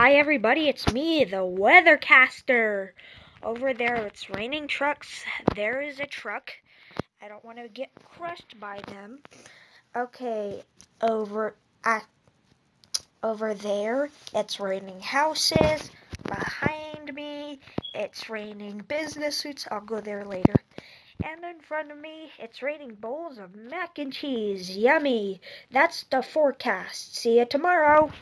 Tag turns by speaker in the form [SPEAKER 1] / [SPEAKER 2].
[SPEAKER 1] Hi, everybody, it's me, the Weathercaster. Over there, it's raining trucks. There is a truck. I don't want to get crushed by them. Okay, over at over there, it's raining houses. Behind me, it's raining business suits. I'll go there later. And in front of me, it's raining bowls of mac and cheese. Yummy. That's the forecast. See you tomorrow.